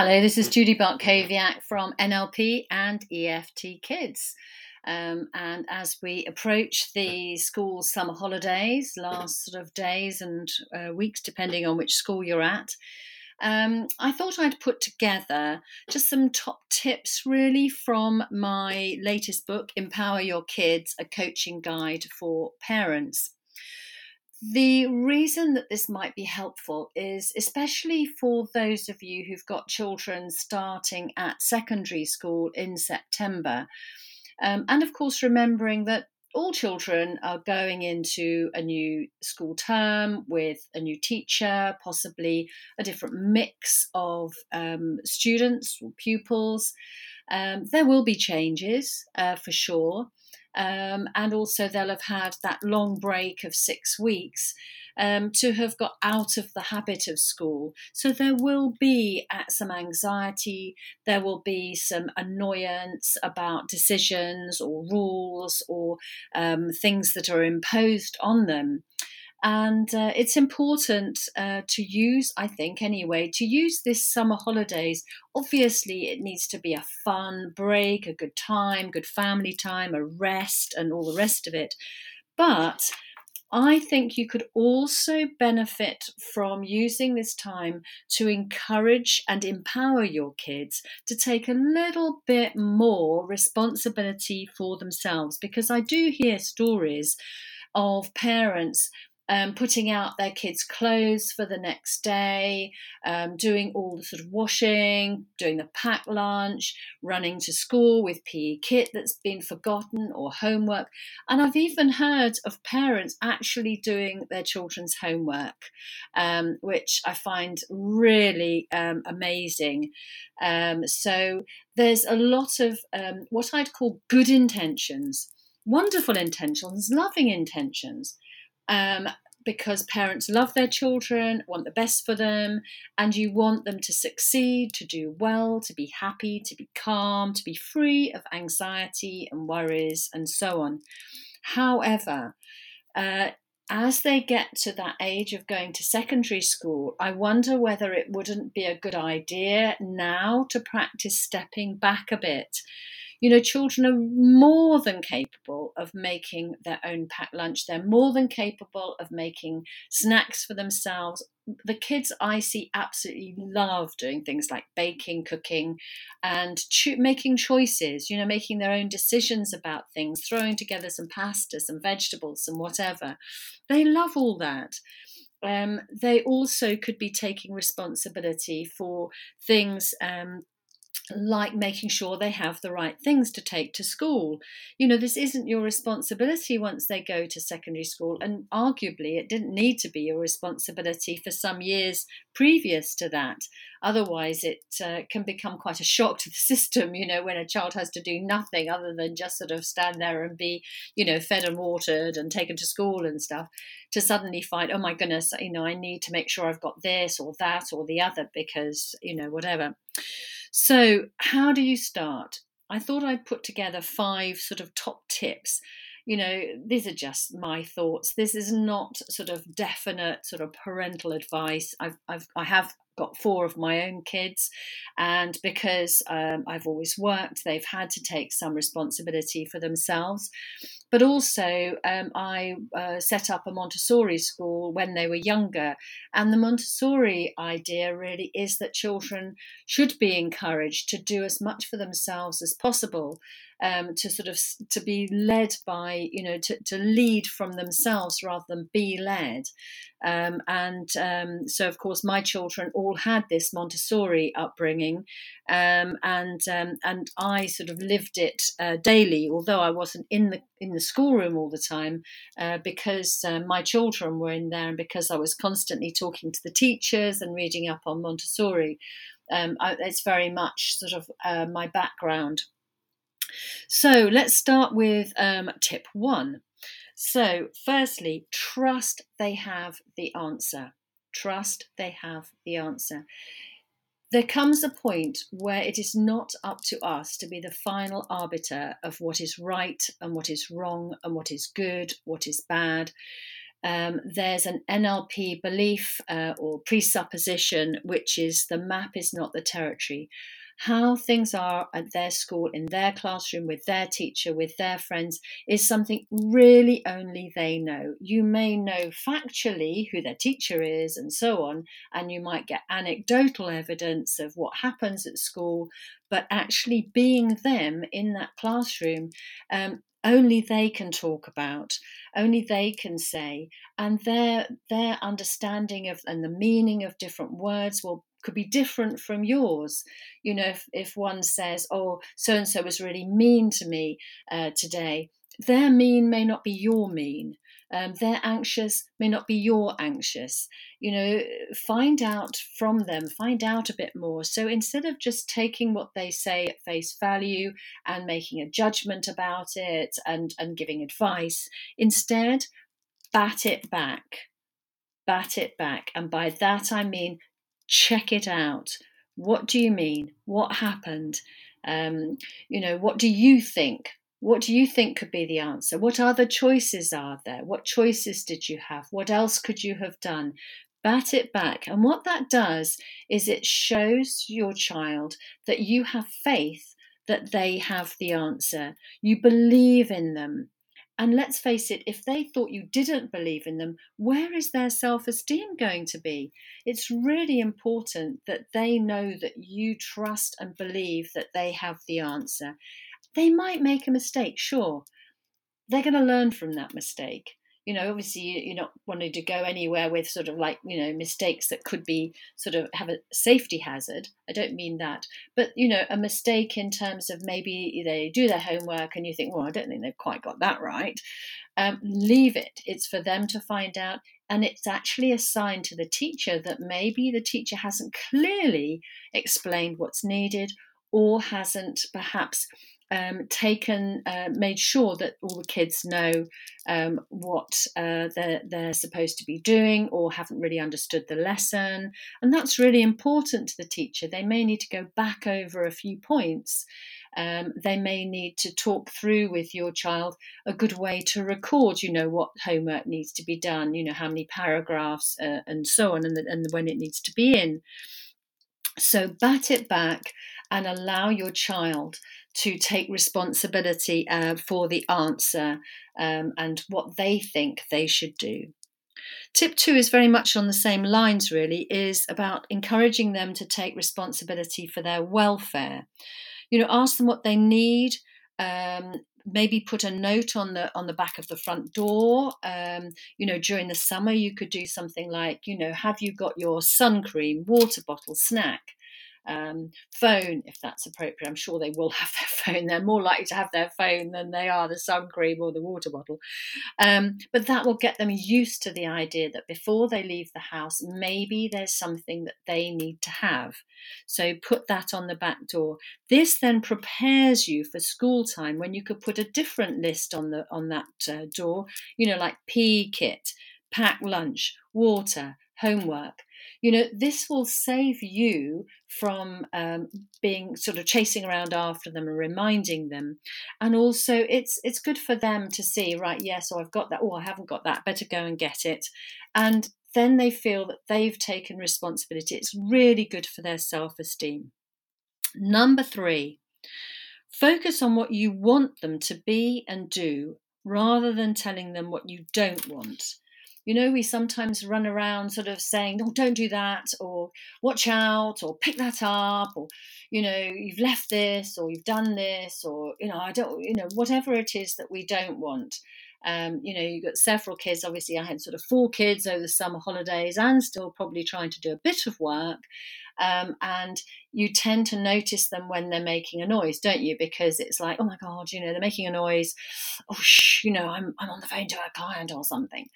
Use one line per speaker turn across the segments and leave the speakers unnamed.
Hello, this is Judy Bartkowiak from NLP and EFT Kids. Um, and as we approach the school summer holidays, last sort of days and uh, weeks, depending on which school you're at, um, I thought I'd put together just some top tips really from my latest book, Empower Your Kids A Coaching Guide for Parents. The reason that this might be helpful is especially for those of you who've got children starting at secondary school in September. Um, and of course, remembering that all children are going into a new school term with a new teacher, possibly a different mix of um, students or pupils. Um, there will be changes uh, for sure. Um, and also, they'll have had that long break of six weeks um, to have got out of the habit of school. So, there will be uh, some anxiety, there will be some annoyance about decisions or rules or um, things that are imposed on them. And uh, it's important uh, to use, I think, anyway, to use this summer holidays. Obviously, it needs to be a fun break, a good time, good family time, a rest, and all the rest of it. But I think you could also benefit from using this time to encourage and empower your kids to take a little bit more responsibility for themselves because I do hear stories of parents um, putting out their kids' clothes for the next day, um, doing all the sort of washing, doing the pack lunch, running to school with PE kit that's been forgotten or homework. And I've even heard of parents actually doing their children's homework, um, which I find really um, amazing. Um, so there's a lot of um, what I'd call good intentions. Wonderful intentions, loving intentions, um, because parents love their children, want the best for them, and you want them to succeed, to do well, to be happy, to be calm, to be free of anxiety and worries, and so on. However, uh, as they get to that age of going to secondary school, I wonder whether it wouldn't be a good idea now to practice stepping back a bit you know, children are more than capable of making their own packed lunch. They're more than capable of making snacks for themselves. The kids I see absolutely love doing things like baking, cooking, and cho- making choices, you know, making their own decisions about things, throwing together some pasta, some vegetables, some whatever. They love all that. Um, they also could be taking responsibility for things um, like making sure they have the right things to take to school. You know, this isn't your responsibility once they go to secondary school, and arguably it didn't need to be your responsibility for some years previous to that. Otherwise, it uh, can become quite a shock to the system, you know, when a child has to do nothing other than just sort of stand there and be, you know, fed and watered and taken to school and stuff, to suddenly find, oh my goodness, you know, I need to make sure I've got this or that or the other because, you know, whatever. So, how do you start? I thought I'd put together five sort of top tips. You know, these are just my thoughts. This is not sort of definite sort of parental advice. I've, I've I have got four of my own kids, and because um, I've always worked, they've had to take some responsibility for themselves. But also, um, I uh, set up a Montessori school when they were younger, and the Montessori idea really is that children should be encouraged to do as much for themselves as possible um, to sort of to be led by you know to, to lead from themselves rather than be led. Um, and um, so of course my children all had this Montessori upbringing um, and um, and I sort of lived it uh, daily although I wasn't in the in the schoolroom all the time uh, because uh, my children were in there and because I was constantly talking to the teachers and reading up on Montessori um, I, it's very much sort of uh, my background so let's start with um, tip one. So, firstly, trust they have the answer. Trust they have the answer. There comes a point where it is not up to us to be the final arbiter of what is right and what is wrong and what is good, what is bad. um, there's an NLP belief uh, or presupposition, which is the map is not the territory how things are at their school, in their classroom, with their teacher, with their friends, is something really only they know. You may know factually who their teacher is and so on, and you might get anecdotal evidence of what happens at school, but actually being them in that classroom, um, only they can talk about only they can say and their their understanding of and the meaning of different words will could be different from yours. You know, if, if one says, oh, so and so was really mean to me uh, today, their mean may not be your mean. Um, their anxious may not be your anxious. You know, find out from them, find out a bit more. So instead of just taking what they say at face value and making a judgment about it and, and giving advice, instead, bat it back. Bat it back. And by that I mean check it out. What do you mean? What happened? Um, you know, what do you think? What do you think could be the answer? What other choices are there? What choices did you have? What else could you have done? Bat it back. And what that does is it shows your child that you have faith that they have the answer. You believe in them. And let's face it, if they thought you didn't believe in them, where is their self esteem going to be? It's really important that they know that you trust and believe that they have the answer. They might make a mistake, sure. They're going to learn from that mistake you know, obviously you're not wanting to go anywhere with sort of like, you know, mistakes that could be sort of have a safety hazard. I don't mean that. But, you know, a mistake in terms of maybe they do their homework and you think, well, I don't think they've quite got that right. Um, leave it. It's for them to find out. And it's actually a sign to the teacher that maybe the teacher hasn't clearly explained what's needed or hasn't perhaps um, taken, uh, made sure that all the kids know um, what uh, they're, they're supposed to be doing or haven't really understood the lesson. And that's really important to the teacher. They may need to go back over a few points. Um, they may need to talk through with your child a good way to record, you know, what homework needs to be done, you know, how many paragraphs uh, and so on, and, the, and when it needs to be in. So bat it back and allow your child to take responsibility uh, for the answer um, and what they think they should do. Tip two is very much on the same lines, really, is about encouraging them to take responsibility for their welfare. You know, ask them what they need. Um, maybe put a note on the on the back of the front door um, you know during the summer you could do something like you know have you got your sun cream water bottle snack um, phone, if that's appropriate. I'm sure they will have their phone. They're more likely to have their phone than they are the sun cream or the water bottle. Um, but that will get them used to the idea that before they leave the house, maybe there's something that they need to have. So put that on the back door. This then prepares you for school time when you could put a different list on the on that uh, door. You know, like PE kit, pack lunch, water, homework you know this will save you from um, being sort of chasing around after them and reminding them. And also it's it's good for them to see right yes oh i've got that oh i haven't got that better go and get it. And then they feel that they've taken responsibility. It's really good for their self-esteem. Number three focus on what you want them to be and do rather than telling them what you don't want you know, we sometimes run around sort of saying, oh, don't do that, or watch out, or pick that up, or, you know, you've left this, or you've done this, or, you know, I don't, you know, whatever it is that we don't want. Um, you know, you've got several kids. Obviously, I had sort of four kids over the summer holidays and still probably trying to do a bit of work. Um, and you tend to notice them when they're making a noise, don't you? Because it's like, oh my God, you know, they're making a noise. Oh, shh, you know, I'm, I'm on the phone to a client or something.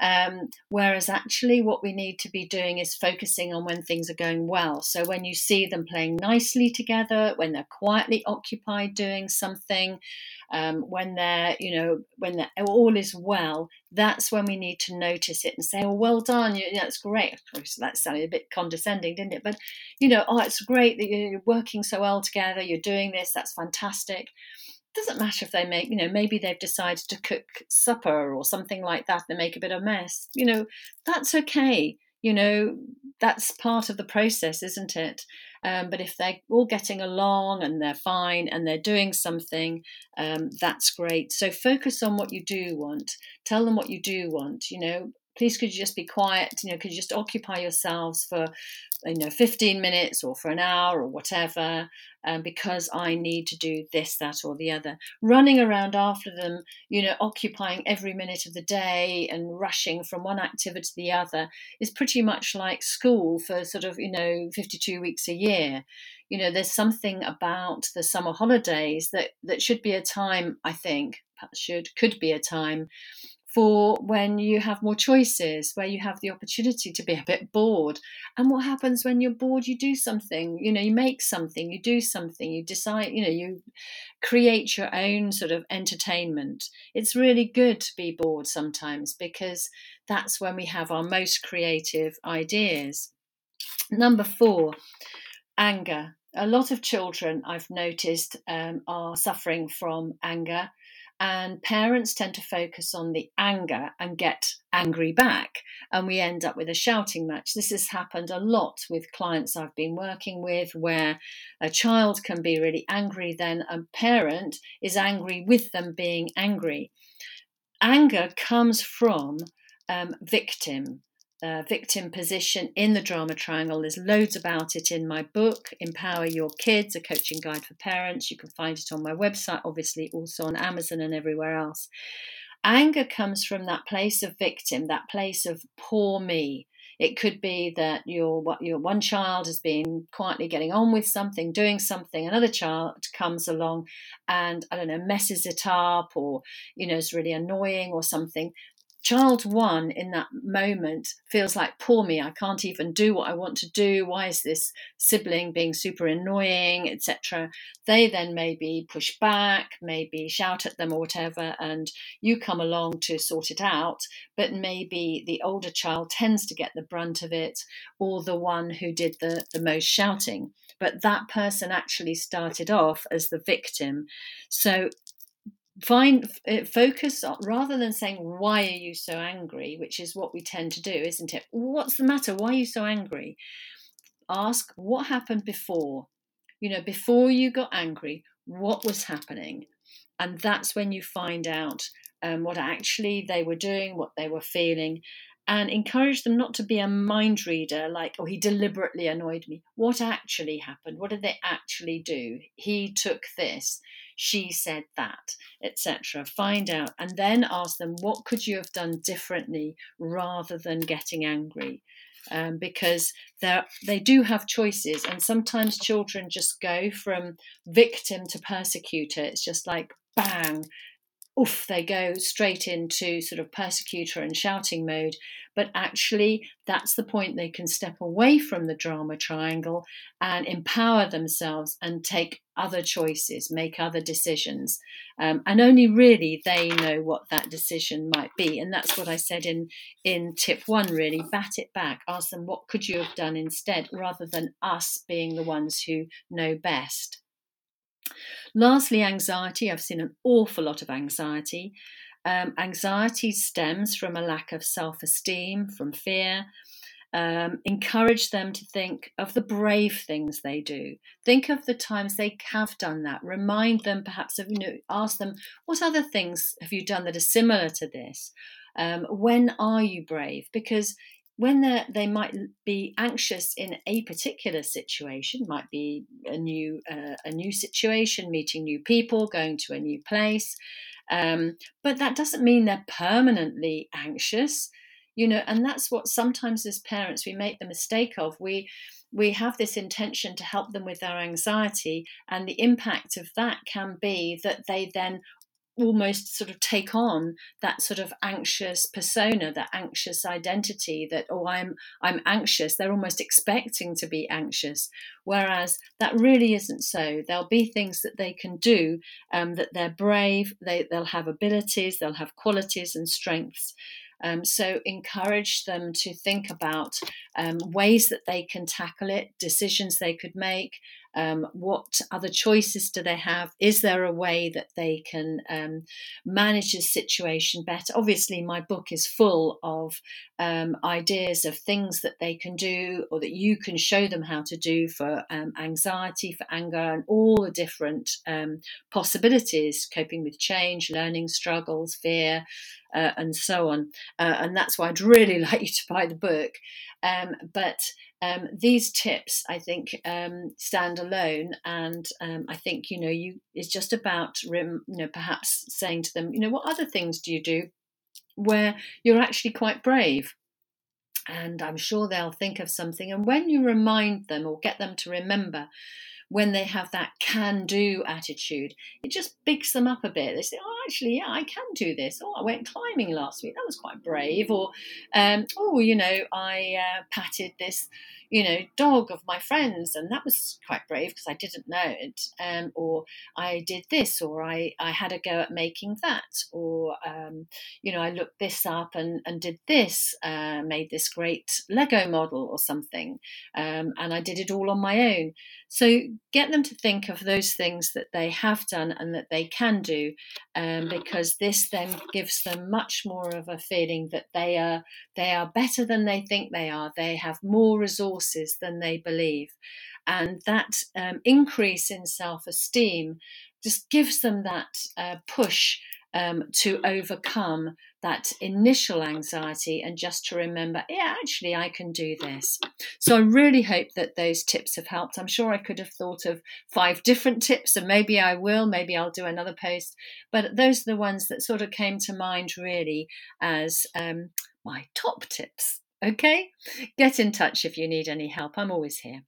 Um, whereas actually, what we need to be doing is focusing on when things are going well. So when you see them playing nicely together, when they're quietly occupied doing something, um, when they're, you know, when they're, all is well, that's when we need to notice it and say, oh, well done, you, that's great. That sounded a bit condescending, didn't it? But, you know, oh, it's great that you're working so well together, you're doing this, that's fantastic. doesn't matter if they make, you know, maybe they've decided to cook supper or something like that and make a bit of mess. You know, that's okay. You know, that's part of the process, isn't it? Um, but if they're all getting along and they're fine and they're doing something, um, that's great. So focus on what you do want. Tell them what you do want. You know, please could you just be quiet you know could you just occupy yourselves for you know 15 minutes or for an hour or whatever um, because i need to do this that or the other. Running around after them you know occupying every minute of the day and rushing from one activity to the other is pretty much like school for sort of you know 52 weeks a year. You know there's something about the summer holidays that that should be a time i think should could be a time for when you have more choices, where you have the opportunity to be a bit bored. And what happens when you're bored? You do something, you know, you make something, you do something, you decide, you know, you create your own sort of entertainment. It's really good to be bored sometimes because that's when we have our most creative ideas. Number four, anger. A lot of children I've noticed um, are suffering from anger and parents tend to focus on the anger and get angry back and we end up with a shouting match. This has happened a lot with clients i've been working with where a child can be really angry then a parent is angry with them being angry. Anger comes from um, victim uh, victim position in the drama triangle. There's loads about it in my book, Empower Your Kids, a coaching guide for parents. You can find it on my website, obviously, also on Amazon and everywhere else. Anger comes from that place of victim, that place of poor me. It could be that your your one child has been quietly getting on with something, doing something. Another child comes along and I don't know messes it up, or you know is really annoying or something child one in that moment feels like poor me i can't even do what i want to do. Why is this sibling being super annoying etc they then maybe push back maybe shout at them or whatever and you come along to sort it out. But maybe the older child tends to get the brunt of it or the one who did the, the most shouting. But that person actually started off as the victim. So find uh, focus on rather than saying why are you so angry? which is what we tend to do isn't it? What's the matter? Why are you so angry? Ask what happened before? You know before you got angry what was happening? And that's when you find out um, what actually they were doing what they were feeling and encourage them not to be a mind reader like oh he deliberately annoyed me. What actually happened? What did they actually do? He took this. She said that etc find out and then ask them what could you have done differently rather than getting angry? Um, because they do have choices and sometimes children just go from victim to persecutor. It's just like bang oof, they go straight into sort of persecutor and shouting mode. But actually, that's the point they can step away from the drama triangle and empower themselves and take other choices, make other decisions. Um, and only really they know what that decision might be. And that's what I said in, in tip one really bat it back, ask them what could you have done instead, rather than us being the ones who know best. Lastly, anxiety. I've seen an awful lot of anxiety. Um, anxiety stems from a lack of self esteem, from fear. Um, encourage them to think of the brave things they do. Think of the times they have done that. Remind them, perhaps, of, you know, ask them, what other things have you done that are similar to this? Um, when are you brave? Because when they might be anxious in a particular situation, might be a new uh, a new situation, meeting new people, going to a new place, um, but that doesn't mean they're permanently anxious, you know. And that's what sometimes as parents we make the mistake of. We we have this intention to help them with their anxiety, and the impact of that can be that they then almost sort of take on that sort of anxious persona that anxious identity that oh i'm i'm anxious. They're almost expecting to be anxious. Whereas that really isn't so. There'll be things that they can do um, that they're brave they, they'll have abilities they'll have qualities and strengths. Um, so encourage them to think about um, ways that they can tackle it, decisions they could make, Um, what other choices do they have? Is there a way that they can um, manage the situation better? Obviously, my book is full of um, ideas of things that they can do or that you can show them how to do for um, anxiety, for anger, and all the different um, possibilities coping with change, learning struggles, fear, uh, and so on. Uh, and that's why I'd really like you to buy the book. Um, but um, these tips, I think, um, stand alone, and um, I think you know, you it's just about you know perhaps saying to them, you know, what other things do you do where you're actually quite brave, and I'm sure they'll think of something. And when you remind them or get them to remember when they have that can do attitude, it just bigs them up a bit. They say, Oh, actually, yeah, I can do this. Oh, I went climbing last week. That was quite brave. Or, um, Oh, you know, I uh, patted this, you know, dog of my friends, and that was quite brave because I didn't know it. Um, or I did this, or I, I had a go at making that. Or, um, you know, I looked this up and, and did this, uh, made this great Lego model or something. Um, and I did it all on my own. So get them to think of those things that they have done and that they can do, um, because this then gives them much more of a feeling that they are they are better than they think they are. They have more than they believe, and that um, increase in self esteem just gives them that uh, push um, to overcome that initial anxiety and just to remember, yeah, actually, I can do this. So I really hope that those tips have helped. I'm sure I could have thought of five different tips, and maybe I will, maybe I'll do another post. But those are the ones that sort of came to mind really as um, my top tips. Okay? Get in touch if you need any help. I'm always here.